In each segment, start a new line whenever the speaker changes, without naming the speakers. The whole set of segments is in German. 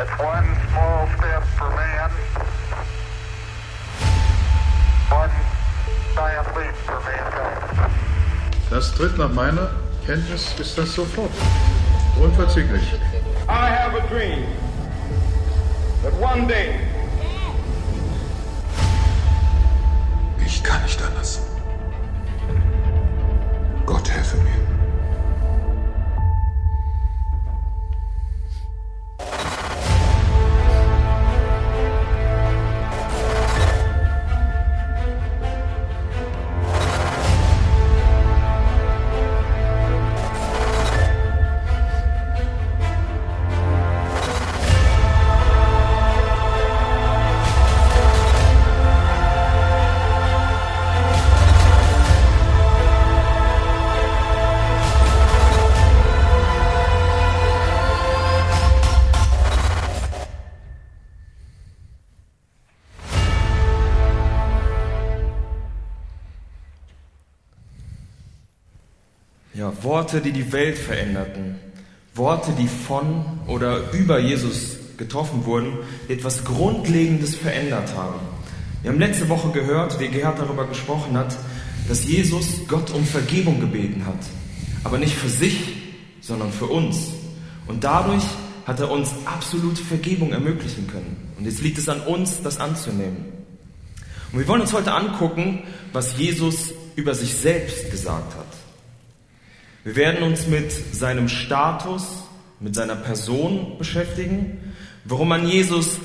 It's one small step for man, one giant leap for mankind.
Das tritt nach meiner Kenntnis ist das sofort. Unverzüglich.
I have a dream that one day
Ich kann nicht anders.
Worte, die die Welt veränderten. Worte, die von oder über Jesus getroffen wurden, die etwas Grundlegendes verändert haben. Wir haben letzte Woche gehört, wie Gerhard darüber gesprochen hat, dass Jesus Gott um Vergebung gebeten hat. Aber nicht für sich, sondern für uns. Und dadurch hat er uns absolute Vergebung ermöglichen können. Und jetzt liegt es an uns, das anzunehmen. Und wir wollen uns heute angucken, was Jesus über sich selbst gesagt hat. Wir werden uns mit seinem Status, mit seiner Person beschäftigen, warum man Jesus,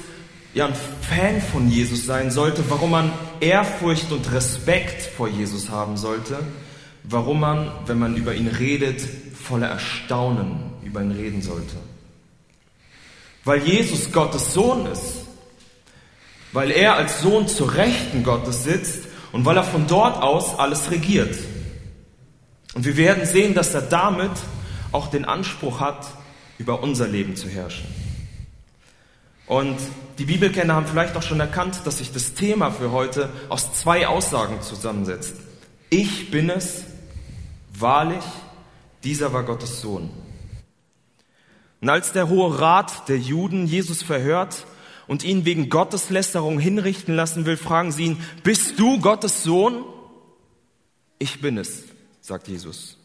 ja, ein Fan von Jesus sein sollte, warum man Ehrfurcht und Respekt vor Jesus haben sollte, warum man, wenn man über ihn redet, voller Erstaunen über ihn reden sollte. Weil Jesus Gottes Sohn ist, weil er als Sohn zur Rechten Gottes sitzt und weil er von dort aus alles regiert. Und wir werden sehen, dass er damit auch den Anspruch hat, über unser Leben zu herrschen. Und die Bibelkenner haben vielleicht auch schon erkannt, dass sich das Thema für heute aus zwei Aussagen zusammensetzt. Ich bin es, wahrlich, dieser war Gottes Sohn. Und als der Hohe Rat der Juden Jesus verhört und ihn wegen Gotteslästerung hinrichten lassen will, fragen sie ihn, bist du Gottes Sohn? Ich bin es, sagt Jesus.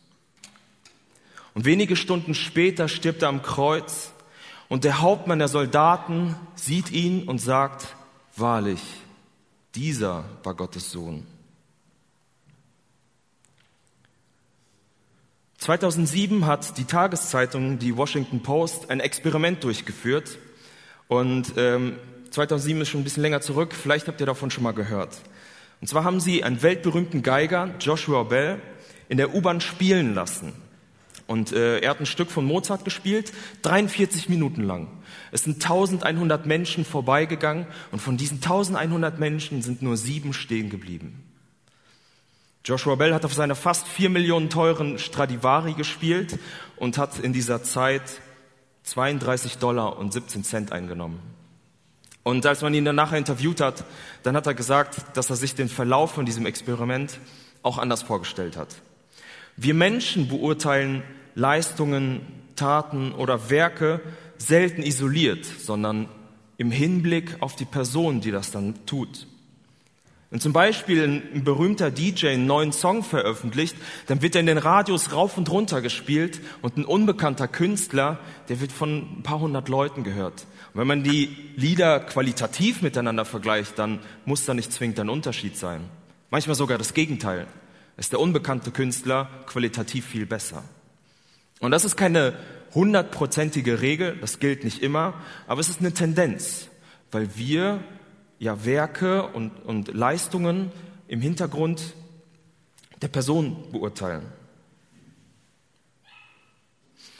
Und wenige Stunden später stirbt er am Kreuz und der Hauptmann der Soldaten sieht ihn und sagt, wahrlich, dieser war Gottes Sohn. 2007 hat die Tageszeitung, die Washington Post, ein Experiment durchgeführt. Und ähm, 2007 ist schon ein bisschen länger zurück, vielleicht habt ihr davon schon mal gehört. Und zwar haben sie einen weltberühmten Geiger, Joshua Bell, in der U-Bahn spielen lassen. Und äh, er hat ein Stück von Mozart gespielt, 43 Minuten lang. Es sind 1100 Menschen vorbeigegangen und von diesen 1100 Menschen sind nur sieben stehen geblieben. Joshua Bell hat auf seiner fast vier Millionen teuren Stradivari gespielt und hat in dieser Zeit 32 Dollar und 17 Cent eingenommen. Und als man ihn dann nachher interviewt hat, dann hat er gesagt, dass er sich den Verlauf von diesem Experiment auch anders vorgestellt hat. Wir Menschen beurteilen Leistungen, Taten oder Werke selten isoliert, sondern im Hinblick auf die Person, die das dann tut. Wenn zum Beispiel ein berühmter DJ einen neuen Song veröffentlicht, dann wird er in den Radios rauf und runter gespielt und ein unbekannter Künstler, der wird von ein paar hundert Leuten gehört. Und wenn man die Lieder qualitativ miteinander vergleicht, dann muss da nicht zwingend ein Unterschied sein. Manchmal sogar das Gegenteil. Ist der unbekannte Künstler qualitativ viel besser. Und das ist keine hundertprozentige Regel, das gilt nicht immer, aber es ist eine Tendenz, weil wir ja Werke und, und Leistungen im Hintergrund der Person beurteilen.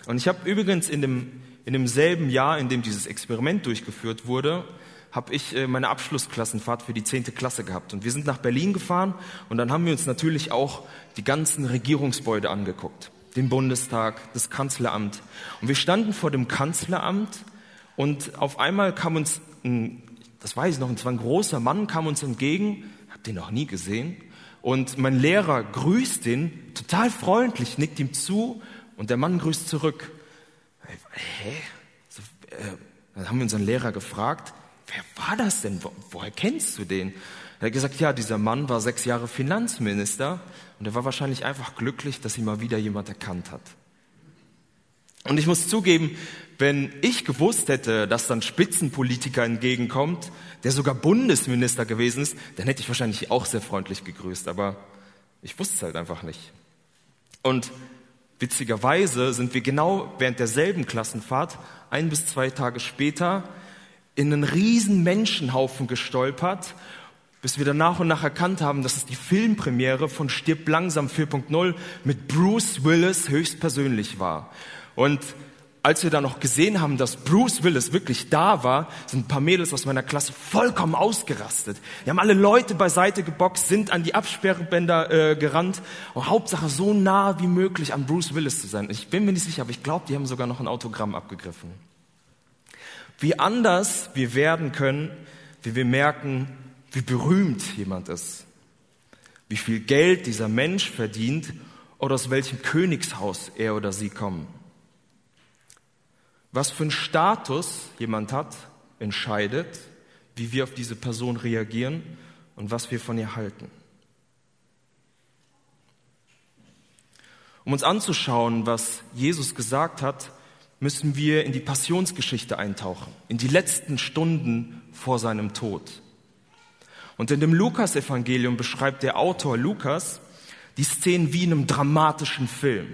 Und ich habe übrigens in, dem, in demselben Jahr, in dem dieses Experiment durchgeführt wurde, habe ich äh, meine Abschlussklassenfahrt für die zehnte Klasse gehabt. Und wir sind nach Berlin gefahren und dann haben wir uns natürlich auch die ganzen Regierungsgebäude angeguckt. Den Bundestag, das Kanzleramt. Und wir standen vor dem Kanzleramt und auf einmal kam uns ein das weiß ich noch, und zwar ein großer Mann kam uns entgegen, hab den noch nie gesehen, und mein Lehrer grüßt ihn, total freundlich, nickt ihm zu, und der Mann grüßt zurück. Hä? So, äh, Dann haben wir unseren Lehrer gefragt, wer war das denn? Wo, woher kennst du den? Er hat gesagt, ja, dieser Mann war sechs Jahre Finanzminister und er war wahrscheinlich einfach glücklich, dass ihn mal wieder jemand erkannt hat. Und ich muss zugeben, wenn ich gewusst hätte, dass dann Spitzenpolitiker entgegenkommt, der sogar Bundesminister gewesen ist, dann hätte ich wahrscheinlich auch sehr freundlich gegrüßt, aber ich wusste es halt einfach nicht. Und witzigerweise sind wir genau während derselben Klassenfahrt, ein bis zwei Tage später, in einen riesen Menschenhaufen gestolpert, bis wir dann nach und nach erkannt haben, dass es die Filmpremiere von Stirb langsam 4.0 mit Bruce Willis höchstpersönlich war. Und als wir dann noch gesehen haben, dass Bruce Willis wirklich da war, sind ein paar Mädels aus meiner Klasse vollkommen ausgerastet. Die haben alle Leute beiseite geboxt, sind an die Absperrbänder äh, gerannt und Hauptsache so nah wie möglich an Bruce Willis zu sein. Ich bin mir nicht sicher, aber ich glaube, die haben sogar noch ein Autogramm abgegriffen. Wie anders wir werden können, wie wir merken, wie berühmt jemand ist, wie viel Geld dieser Mensch verdient oder aus welchem Königshaus er oder sie kommen. Was für einen Status jemand hat, entscheidet, wie wir auf diese Person reagieren und was wir von ihr halten. Um uns anzuschauen, was Jesus gesagt hat, müssen wir in die Passionsgeschichte eintauchen, in die letzten Stunden vor seinem Tod. Und in dem Lukas-Evangelium beschreibt der Autor Lukas die Szenen wie in einem dramatischen Film.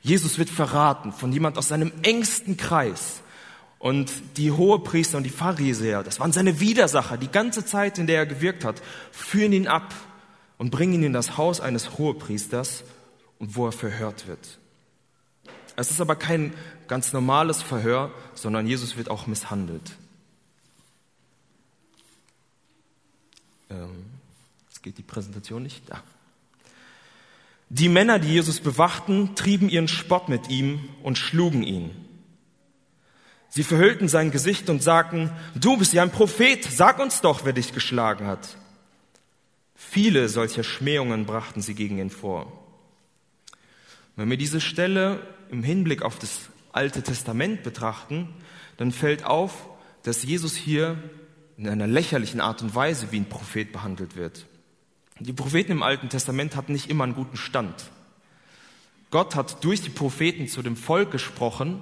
Jesus wird verraten von jemand aus seinem engsten Kreis. Und die Hohepriester und die Pharisäer, das waren seine Widersacher, die ganze Zeit, in der er gewirkt hat, führen ihn ab und bringen ihn in das Haus eines Hohepriesters und wo er verhört wird. Es ist aber kein ganz normales Verhör, sondern Jesus wird auch misshandelt. Ähm, jetzt geht die Präsentation nicht. Da. Die Männer, die Jesus bewachten, trieben ihren Spott mit ihm und schlugen ihn. Sie verhüllten sein Gesicht und sagten, du bist ja ein Prophet, sag uns doch, wer dich geschlagen hat. Viele solcher Schmähungen brachten sie gegen ihn vor. Wenn wir diese Stelle im Hinblick auf das Alte Testament betrachten, dann fällt auf, dass Jesus hier in einer lächerlichen Art und Weise wie ein Prophet behandelt wird. Die Propheten im Alten Testament hatten nicht immer einen guten Stand. Gott hat durch die Propheten zu dem Volk gesprochen,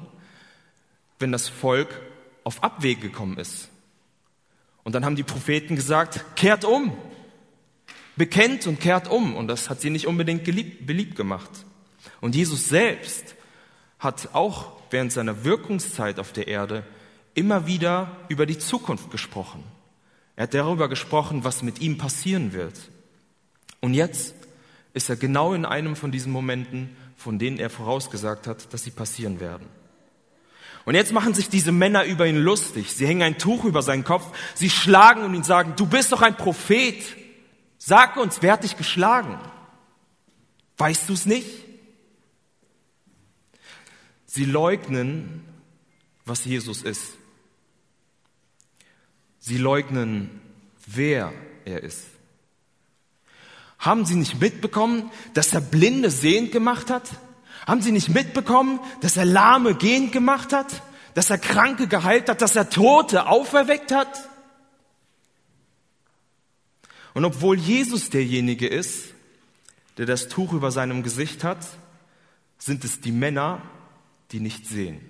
wenn das Volk auf Abwege gekommen ist. Und dann haben die Propheten gesagt, kehrt um, bekennt und kehrt um. Und das hat sie nicht unbedingt geliebt, beliebt gemacht. Und Jesus selbst hat auch während seiner Wirkungszeit auf der Erde immer wieder über die Zukunft gesprochen. Er hat darüber gesprochen, was mit ihm passieren wird. Und jetzt ist er genau in einem von diesen Momenten, von denen er vorausgesagt hat, dass sie passieren werden. Und jetzt machen sich diese Männer über ihn lustig. Sie hängen ein Tuch über seinen Kopf. Sie schlagen und ihn sagen, du bist doch ein Prophet. Sag uns, wer hat dich geschlagen? Weißt du es nicht? Sie leugnen, was Jesus ist. Sie leugnen, wer er ist. Haben Sie nicht mitbekommen, dass er Blinde sehend gemacht hat? Haben Sie nicht mitbekommen, dass er Lahme gehend gemacht hat? Dass er Kranke geheilt hat? Dass er Tote auferweckt hat? Und obwohl Jesus derjenige ist, der das Tuch über seinem Gesicht hat, sind es die Männer, die nicht sehen.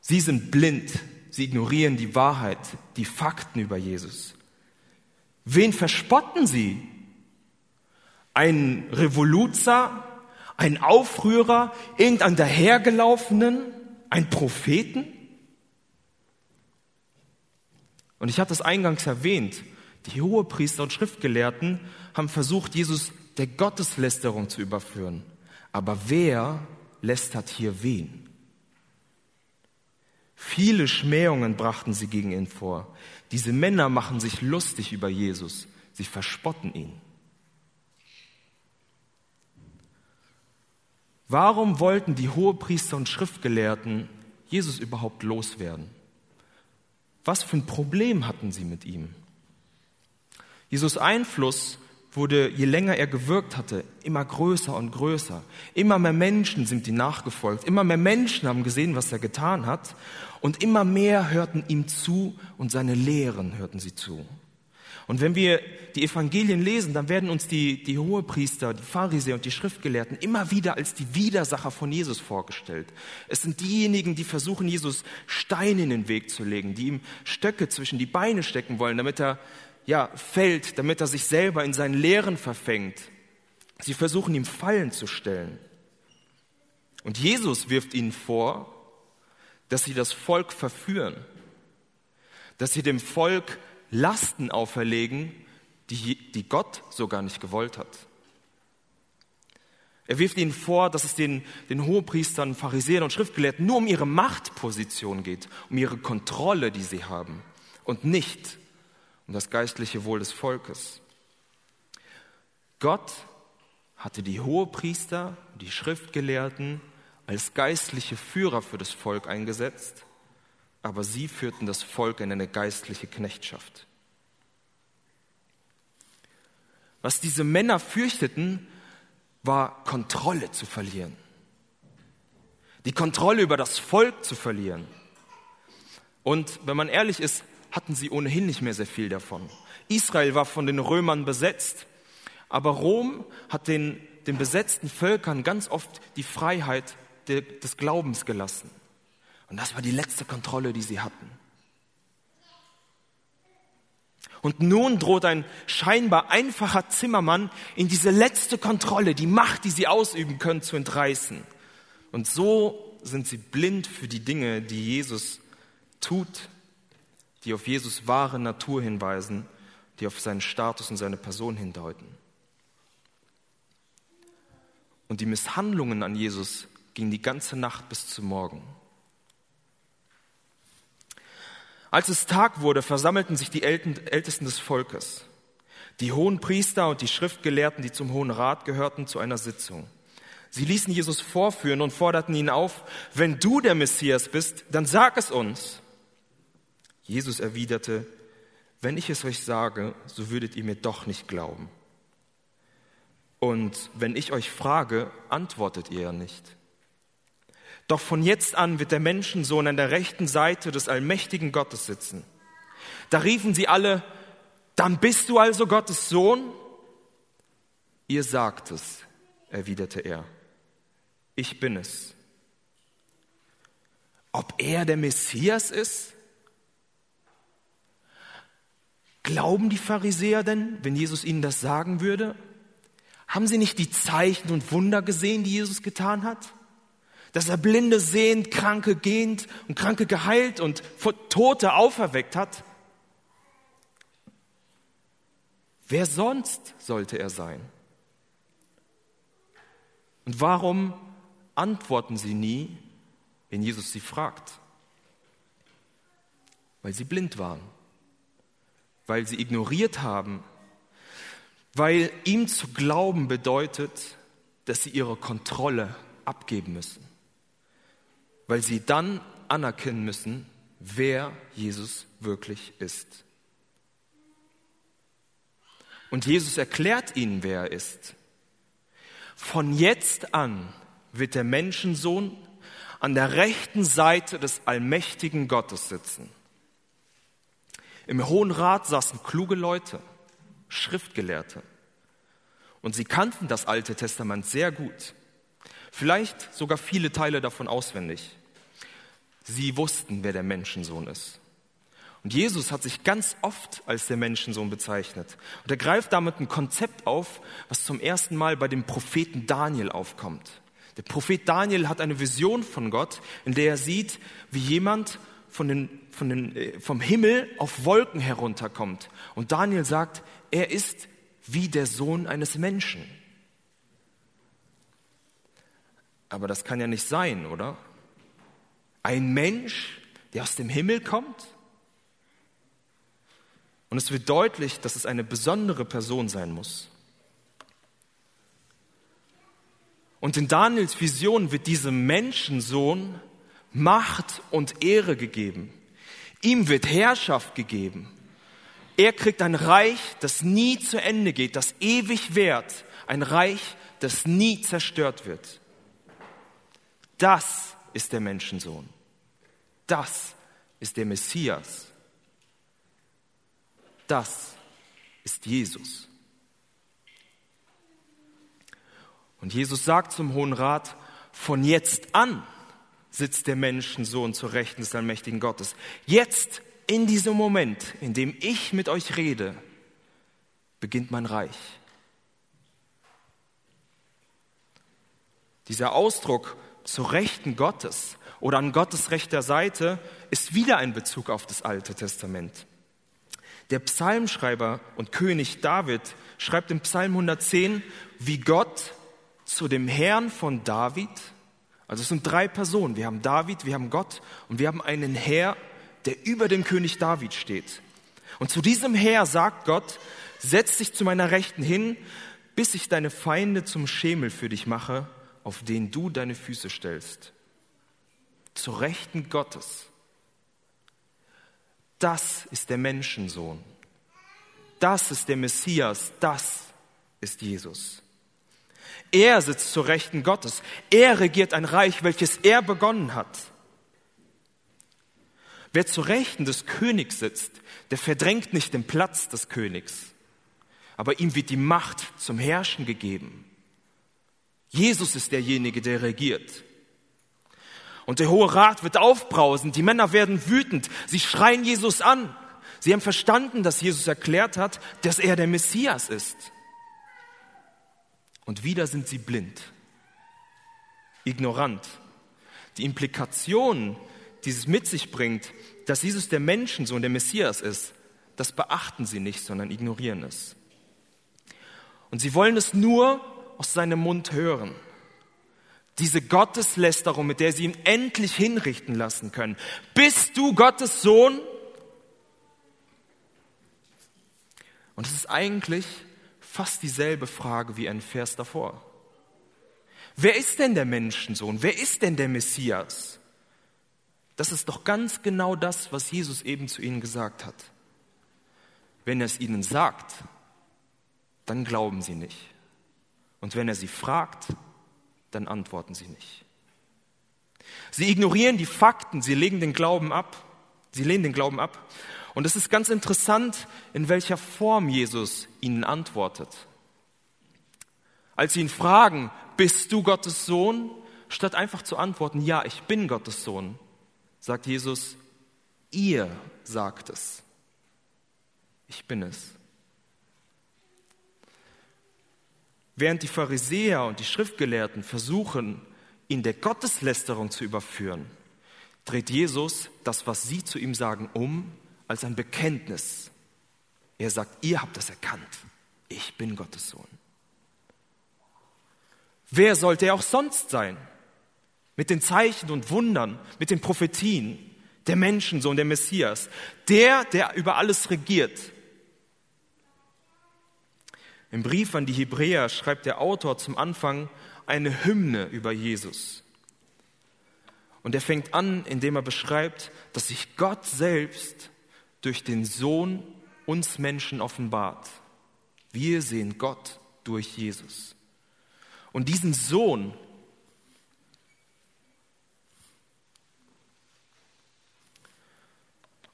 Sie sind blind, sie ignorieren die Wahrheit, die Fakten über Jesus. Wen verspotten sie? Ein Revoluzer, ein Aufrührer, irgendein dahergelaufenen, ein Propheten? Und ich hatte es eingangs erwähnt, die Hohepriester und Schriftgelehrten haben versucht, Jesus der Gotteslästerung zu überführen. Aber wer lästert hier wen? Viele Schmähungen brachten sie gegen ihn vor. Diese Männer machen sich lustig über Jesus. Sie verspotten ihn. Warum wollten die Hohepriester und Schriftgelehrten Jesus überhaupt loswerden? Was für ein Problem hatten sie mit ihm? Jesus Einfluss wurde, je länger er gewirkt hatte, immer größer und größer. Immer mehr Menschen sind ihm nachgefolgt. Immer mehr Menschen haben gesehen, was er getan hat. Und immer mehr hörten ihm zu und seine Lehren hörten sie zu. Und wenn wir die Evangelien lesen, dann werden uns die, die Hohepriester, die Pharisäer und die Schriftgelehrten immer wieder als die Widersacher von Jesus vorgestellt. Es sind diejenigen, die versuchen, Jesus Steine in den Weg zu legen, die ihm Stöcke zwischen die Beine stecken wollen, damit er ja, fällt, damit er sich selber in seinen Lehren verfängt. Sie versuchen ihm Fallen zu stellen. Und Jesus wirft ihnen vor, dass sie das Volk verführen, dass sie dem Volk Lasten auferlegen, die, die Gott so gar nicht gewollt hat. Er wirft ihnen vor, dass es den, den Hohepriestern, Pharisäern und Schriftgelehrten nur um ihre Machtposition geht, um ihre Kontrolle, die sie haben und nicht um das geistliche Wohl des Volkes. Gott hatte die Hohepriester, die Schriftgelehrten als geistliche Führer für das Volk eingesetzt aber sie führten das Volk in eine geistliche Knechtschaft. Was diese Männer fürchteten, war Kontrolle zu verlieren. Die Kontrolle über das Volk zu verlieren. Und wenn man ehrlich ist, hatten sie ohnehin nicht mehr sehr viel davon. Israel war von den Römern besetzt, aber Rom hat den, den besetzten Völkern ganz oft die Freiheit des Glaubens gelassen. Und das war die letzte Kontrolle, die sie hatten. Und nun droht ein scheinbar einfacher Zimmermann in diese letzte Kontrolle, die Macht, die sie ausüben können, zu entreißen. Und so sind sie blind für die Dinge, die Jesus tut, die auf Jesus wahre Natur hinweisen, die auf seinen Status und seine Person hindeuten. Und die Misshandlungen an Jesus gingen die ganze Nacht bis zum Morgen. Als es Tag wurde, versammelten sich die Ältesten des Volkes, die hohen Priester und die Schriftgelehrten, die zum Hohen Rat gehörten, zu einer Sitzung. Sie ließen Jesus vorführen und forderten ihn auf, wenn du der Messias bist, dann sag es uns. Jesus erwiderte, wenn ich es euch sage, so würdet ihr mir doch nicht glauben. Und wenn ich euch frage, antwortet ihr ja nicht. Doch von jetzt an wird der Menschensohn an der rechten Seite des allmächtigen Gottes sitzen. Da riefen sie alle, dann bist du also Gottes Sohn? Ihr sagt es, erwiderte er. Ich bin es. Ob er der Messias ist? Glauben die Pharisäer denn, wenn Jesus ihnen das sagen würde? Haben sie nicht die Zeichen und Wunder gesehen, die Jesus getan hat? dass er Blinde sehend, Kranke gehend und Kranke geheilt und Tote auferweckt hat. Wer sonst sollte er sein? Und warum antworten sie nie, wenn Jesus sie fragt? Weil sie blind waren, weil sie ignoriert haben, weil ihm zu glauben bedeutet, dass sie ihre Kontrolle abgeben müssen weil sie dann anerkennen müssen, wer Jesus wirklich ist. Und Jesus erklärt ihnen, wer er ist. Von jetzt an wird der Menschensohn an der rechten Seite des allmächtigen Gottes sitzen. Im Hohen Rat saßen kluge Leute, Schriftgelehrte. Und sie kannten das Alte Testament sehr gut. Vielleicht sogar viele Teile davon auswendig. Sie wussten, wer der Menschensohn ist. Und Jesus hat sich ganz oft als der Menschensohn bezeichnet. Und er greift damit ein Konzept auf, was zum ersten Mal bei dem Propheten Daniel aufkommt. Der Prophet Daniel hat eine Vision von Gott, in der er sieht, wie jemand von den, von den, äh, vom Himmel auf Wolken herunterkommt. Und Daniel sagt, er ist wie der Sohn eines Menschen. Aber das kann ja nicht sein, oder? Ein Mensch, der aus dem Himmel kommt? Und es wird deutlich, dass es eine besondere Person sein muss. Und in Daniels Vision wird diesem Menschensohn Macht und Ehre gegeben. Ihm wird Herrschaft gegeben. Er kriegt ein Reich, das nie zu Ende geht, das ewig währt. Ein Reich, das nie zerstört wird. Das ist der Menschensohn. Das ist der Messias. Das ist Jesus. Und Jesus sagt zum Hohen Rat, von jetzt an sitzt der Menschensohn zur Rechten des allmächtigen Gottes. Jetzt, in diesem Moment, in dem ich mit euch rede, beginnt mein Reich. Dieser Ausdruck zur Rechten Gottes oder an Gottes rechter Seite ist wieder ein Bezug auf das Alte Testament. Der Psalmschreiber und König David schreibt im Psalm 110, wie Gott zu dem Herrn von David, also es sind drei Personen, wir haben David, wir haben Gott und wir haben einen Herr, der über dem König David steht. Und zu diesem Herr sagt Gott, setz dich zu meiner Rechten hin, bis ich deine Feinde zum Schemel für dich mache, auf den du deine Füße stellst. Zur Rechten Gottes. Das ist der Menschensohn. Das ist der Messias. Das ist Jesus. Er sitzt zur Rechten Gottes. Er regiert ein Reich, welches er begonnen hat. Wer zur Rechten des Königs sitzt, der verdrängt nicht den Platz des Königs, aber ihm wird die Macht zum Herrschen gegeben. Jesus ist derjenige, der regiert. Und der Hohe Rat wird aufbrausen, die Männer werden wütend, sie schreien Jesus an. Sie haben verstanden, dass Jesus erklärt hat, dass er der Messias ist. Und wieder sind sie blind, ignorant. Die Implikationen, die es mit sich bringt, dass Jesus der Menschensohn, der Messias ist, das beachten sie nicht, sondern ignorieren es. Und sie wollen es nur aus seinem Mund hören. Diese Gotteslästerung, mit der sie ihn endlich hinrichten lassen können. Bist du Gottes Sohn? Und es ist eigentlich fast dieselbe Frage wie ein Vers davor. Wer ist denn der Menschensohn? Wer ist denn der Messias? Das ist doch ganz genau das, was Jesus eben zu ihnen gesagt hat. Wenn er es ihnen sagt, dann glauben sie nicht. Und wenn er sie fragt, dann antworten sie nicht. Sie ignorieren die Fakten, sie legen den Glauben ab, sie lehnen den Glauben ab. Und es ist ganz interessant, in welcher Form Jesus ihnen antwortet. Als sie ihn fragen, bist du Gottes Sohn? Statt einfach zu antworten, ja, ich bin Gottes Sohn, sagt Jesus, ihr sagt es. Ich bin es. Während die Pharisäer und die Schriftgelehrten versuchen, ihn der Gotteslästerung zu überführen, dreht Jesus das, was sie zu ihm sagen, um als ein Bekenntnis. Er sagt, ihr habt das erkannt. Ich bin Gottes Sohn. Wer sollte er auch sonst sein? Mit den Zeichen und Wundern, mit den Prophetien, der Menschensohn, der Messias, der, der über alles regiert, im Brief an die Hebräer schreibt der Autor zum Anfang eine Hymne über Jesus. Und er fängt an, indem er beschreibt, dass sich Gott selbst durch den Sohn uns Menschen offenbart. Wir sehen Gott durch Jesus. Und diesen Sohn,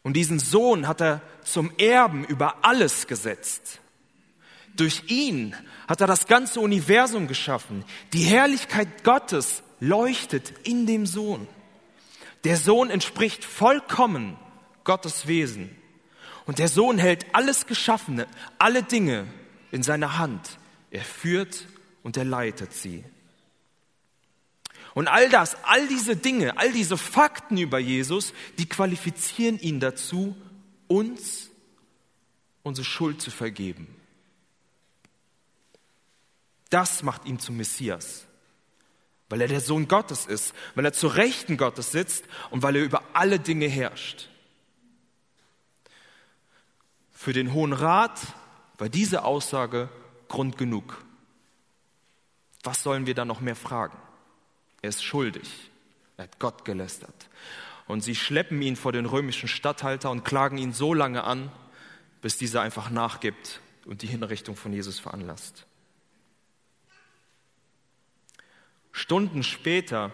und diesen Sohn hat er zum Erben über alles gesetzt. Durch ihn hat er das ganze Universum geschaffen. Die Herrlichkeit Gottes leuchtet in dem Sohn. Der Sohn entspricht vollkommen Gottes Wesen. Und der Sohn hält alles Geschaffene, alle Dinge in seiner Hand. Er führt und er leitet sie. Und all das, all diese Dinge, all diese Fakten über Jesus, die qualifizieren ihn dazu, uns unsere Schuld zu vergeben. Das macht ihn zum Messias, weil er der Sohn Gottes ist, weil er zur Rechten Gottes sitzt und weil er über alle Dinge herrscht. Für den Hohen Rat war diese Aussage Grund genug. Was sollen wir da noch mehr fragen? Er ist schuldig. Er hat Gott gelästert. Und sie schleppen ihn vor den römischen Statthalter und klagen ihn so lange an, bis dieser einfach nachgibt und die Hinrichtung von Jesus veranlasst. Stunden später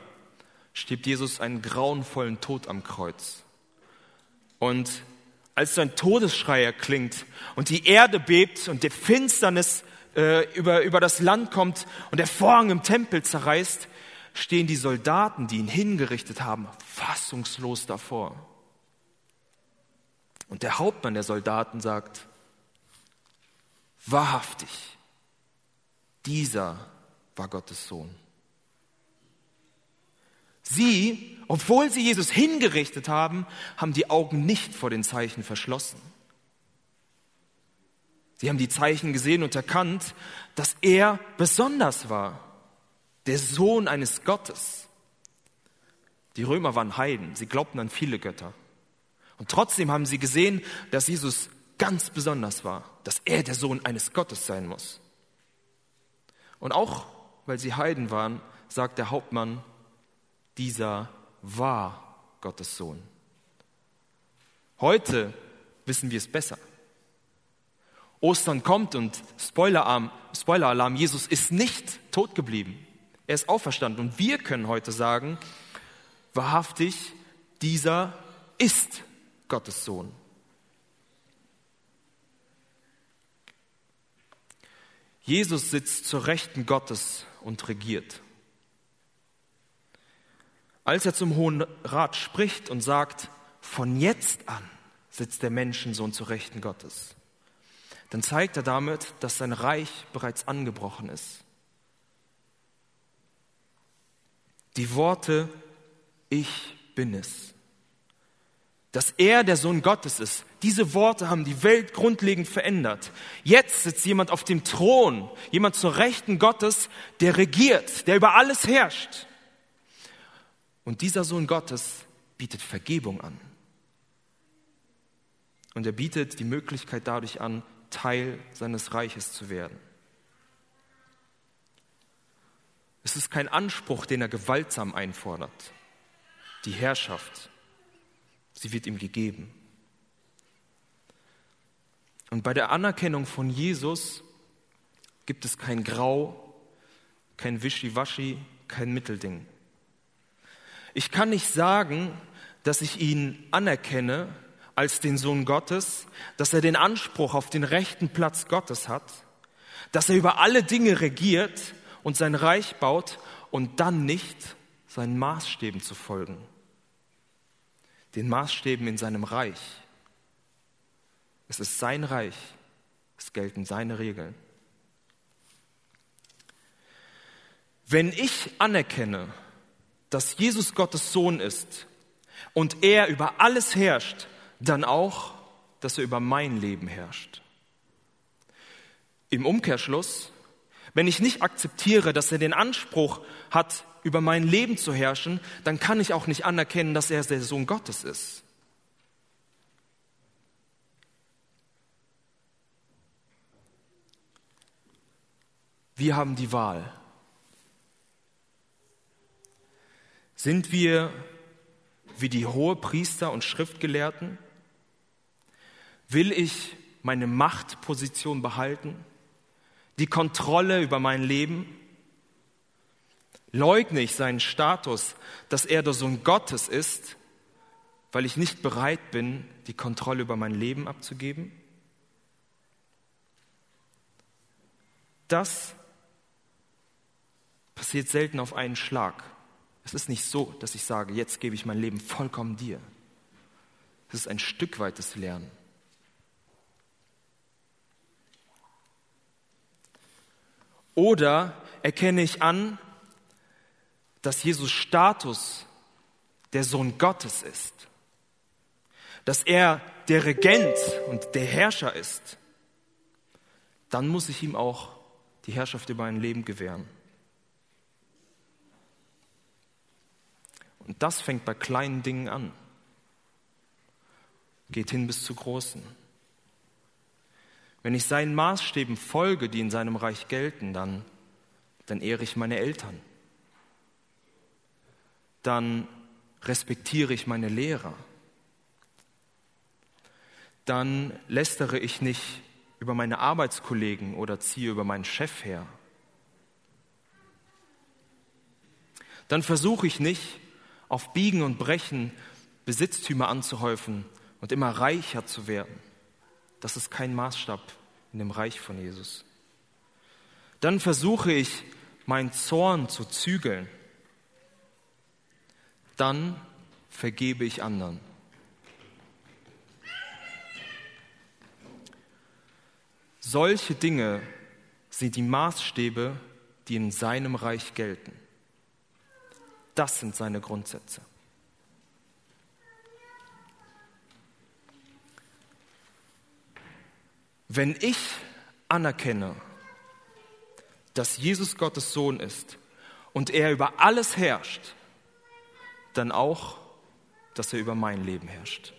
stirbt Jesus einen grauenvollen Tod am Kreuz. Und als sein Todesschrei erklingt und die Erde bebt und der Finsternis äh, über, über das Land kommt und der Vorhang im Tempel zerreißt, stehen die Soldaten, die ihn hingerichtet haben, fassungslos davor. Und der Hauptmann der Soldaten sagt, wahrhaftig, dieser war Gottes Sohn. Sie, obwohl sie Jesus hingerichtet haben, haben die Augen nicht vor den Zeichen verschlossen. Sie haben die Zeichen gesehen und erkannt, dass er besonders war, der Sohn eines Gottes. Die Römer waren Heiden, sie glaubten an viele Götter. Und trotzdem haben sie gesehen, dass Jesus ganz besonders war, dass er der Sohn eines Gottes sein muss. Und auch weil sie Heiden waren, sagt der Hauptmann, dieser war Gottes Sohn. Heute wissen wir es besser. Ostern kommt und Spoiler-Alarm, Spoiler Jesus ist nicht tot geblieben. Er ist auferstanden und wir können heute sagen, wahrhaftig, dieser ist Gottes Sohn. Jesus sitzt zur Rechten Gottes und regiert. Als er zum Hohen Rat spricht und sagt, von jetzt an sitzt der Menschensohn zur Rechten Gottes, dann zeigt er damit, dass sein Reich bereits angebrochen ist. Die Worte, ich bin es dass er der Sohn Gottes ist. Diese Worte haben die Welt grundlegend verändert. Jetzt sitzt jemand auf dem Thron, jemand zur Rechten Gottes, der regiert, der über alles herrscht. Und dieser Sohn Gottes bietet Vergebung an. Und er bietet die Möglichkeit dadurch an, Teil seines Reiches zu werden. Es ist kein Anspruch, den er gewaltsam einfordert. Die Herrschaft, Sie wird ihm gegeben. Und bei der Anerkennung von Jesus gibt es kein Grau, kein Wischiwaschi, kein Mittelding. Ich kann nicht sagen, dass ich ihn anerkenne als den Sohn Gottes, dass er den Anspruch auf den rechten Platz Gottes hat, dass er über alle Dinge regiert und sein Reich baut und dann nicht seinen Maßstäben zu folgen den Maßstäben in seinem Reich. Es ist sein Reich, es gelten seine Regeln. Wenn ich anerkenne, dass Jesus Gottes Sohn ist und er über alles herrscht, dann auch, dass er über mein Leben herrscht. Im Umkehrschluss, wenn ich nicht akzeptiere, dass er den Anspruch hat, über mein Leben zu herrschen, dann kann ich auch nicht anerkennen, dass er der Sohn Gottes ist. Wir haben die Wahl. Sind wir wie die hohe Priester und Schriftgelehrten? Will ich meine Machtposition behalten? Die Kontrolle über mein Leben? Leugne ich seinen Status, dass er der Sohn Gottes ist, weil ich nicht bereit bin, die Kontrolle über mein Leben abzugeben? Das passiert selten auf einen Schlag. Es ist nicht so, dass ich sage, jetzt gebe ich mein Leben vollkommen dir. Es ist ein Stück weites Lernen. Oder erkenne ich an, dass Jesus Status der Sohn Gottes ist, dass er der Regent und der Herrscher ist, dann muss ich ihm auch die Herrschaft über ein Leben gewähren. Und das fängt bei kleinen Dingen an, geht hin bis zu großen. Wenn ich seinen Maßstäben folge, die in seinem Reich gelten, dann, dann ehre ich meine Eltern dann respektiere ich meine Lehrer. dann lästere ich nicht über meine Arbeitskollegen oder ziehe über meinen Chef her. Dann versuche ich nicht, auf Biegen und Brechen Besitztümer anzuhäufen und immer reicher zu werden. Das ist kein Maßstab in dem Reich von Jesus. Dann versuche ich, meinen Zorn zu zügeln. Dann vergebe ich anderen. Solche Dinge sind die Maßstäbe, die in seinem Reich gelten. Das sind seine Grundsätze. Wenn ich anerkenne, dass Jesus Gottes Sohn ist und er über alles herrscht, dann auch, dass er über mein Leben herrscht.